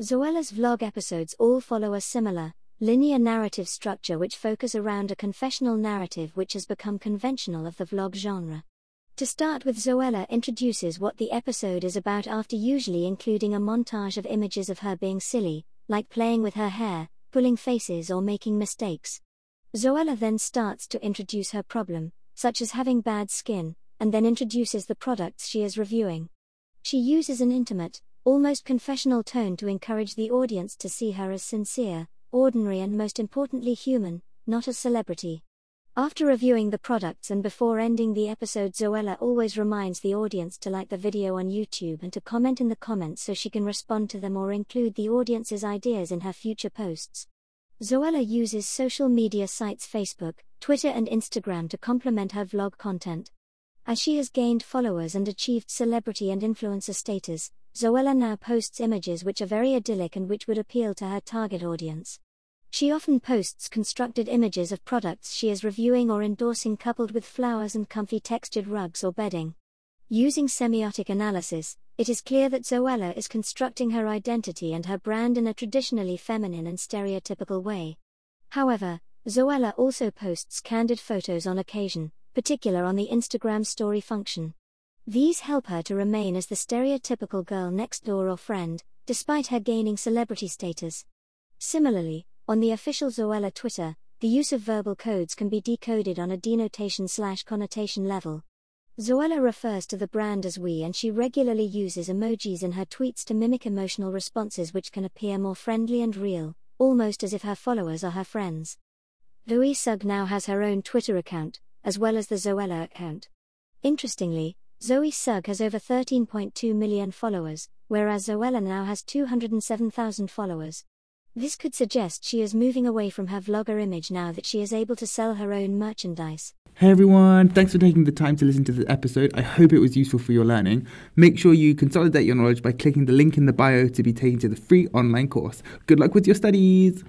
Zoella's vlog episodes all follow a similar, linear narrative structure which focus around a confessional narrative which has become conventional of the vlog genre. To start with, Zoella introduces what the episode is about after usually including a montage of images of her being silly, like playing with her hair, pulling faces, or making mistakes. Zoella then starts to introduce her problem, such as having bad skin, and then introduces the products she is reviewing. She uses an intimate, almost confessional tone to encourage the audience to see her as sincere, ordinary, and most importantly human, not a celebrity. After reviewing the products and before ending the episode, Zoella always reminds the audience to like the video on YouTube and to comment in the comments so she can respond to them or include the audience's ideas in her future posts. Zoella uses social media sites Facebook, Twitter, and Instagram to complement her vlog content. As she has gained followers and achieved celebrity and influencer status, Zoella now posts images which are very idyllic and which would appeal to her target audience. She often posts constructed images of products she is reviewing or endorsing, coupled with flowers and comfy textured rugs or bedding. Using semiotic analysis, it is clear that Zoella is constructing her identity and her brand in a traditionally feminine and stereotypical way. However, Zoella also posts candid photos on occasion, particular on the Instagram story function. These help her to remain as the stereotypical girl next door or friend, despite her gaining celebrity status. Similarly, on the official Zoella Twitter, the use of verbal codes can be decoded on a denotation slash connotation level. Zoella refers to the brand as we and she regularly uses emojis in her tweets to mimic emotional responses which can appear more friendly and real, almost as if her followers are her friends. Louise Sugg now has her own Twitter account, as well as the Zoella account. Interestingly, Zoe Sugg has over 13.2 million followers, whereas Zoella now has 207,000 followers. This could suggest she is moving away from her vlogger image now that she is able to sell her own merchandise. Hey everyone, thanks for taking the time to listen to this episode. I hope it was useful for your learning. Make sure you consolidate your knowledge by clicking the link in the bio to be taken to the free online course. Good luck with your studies!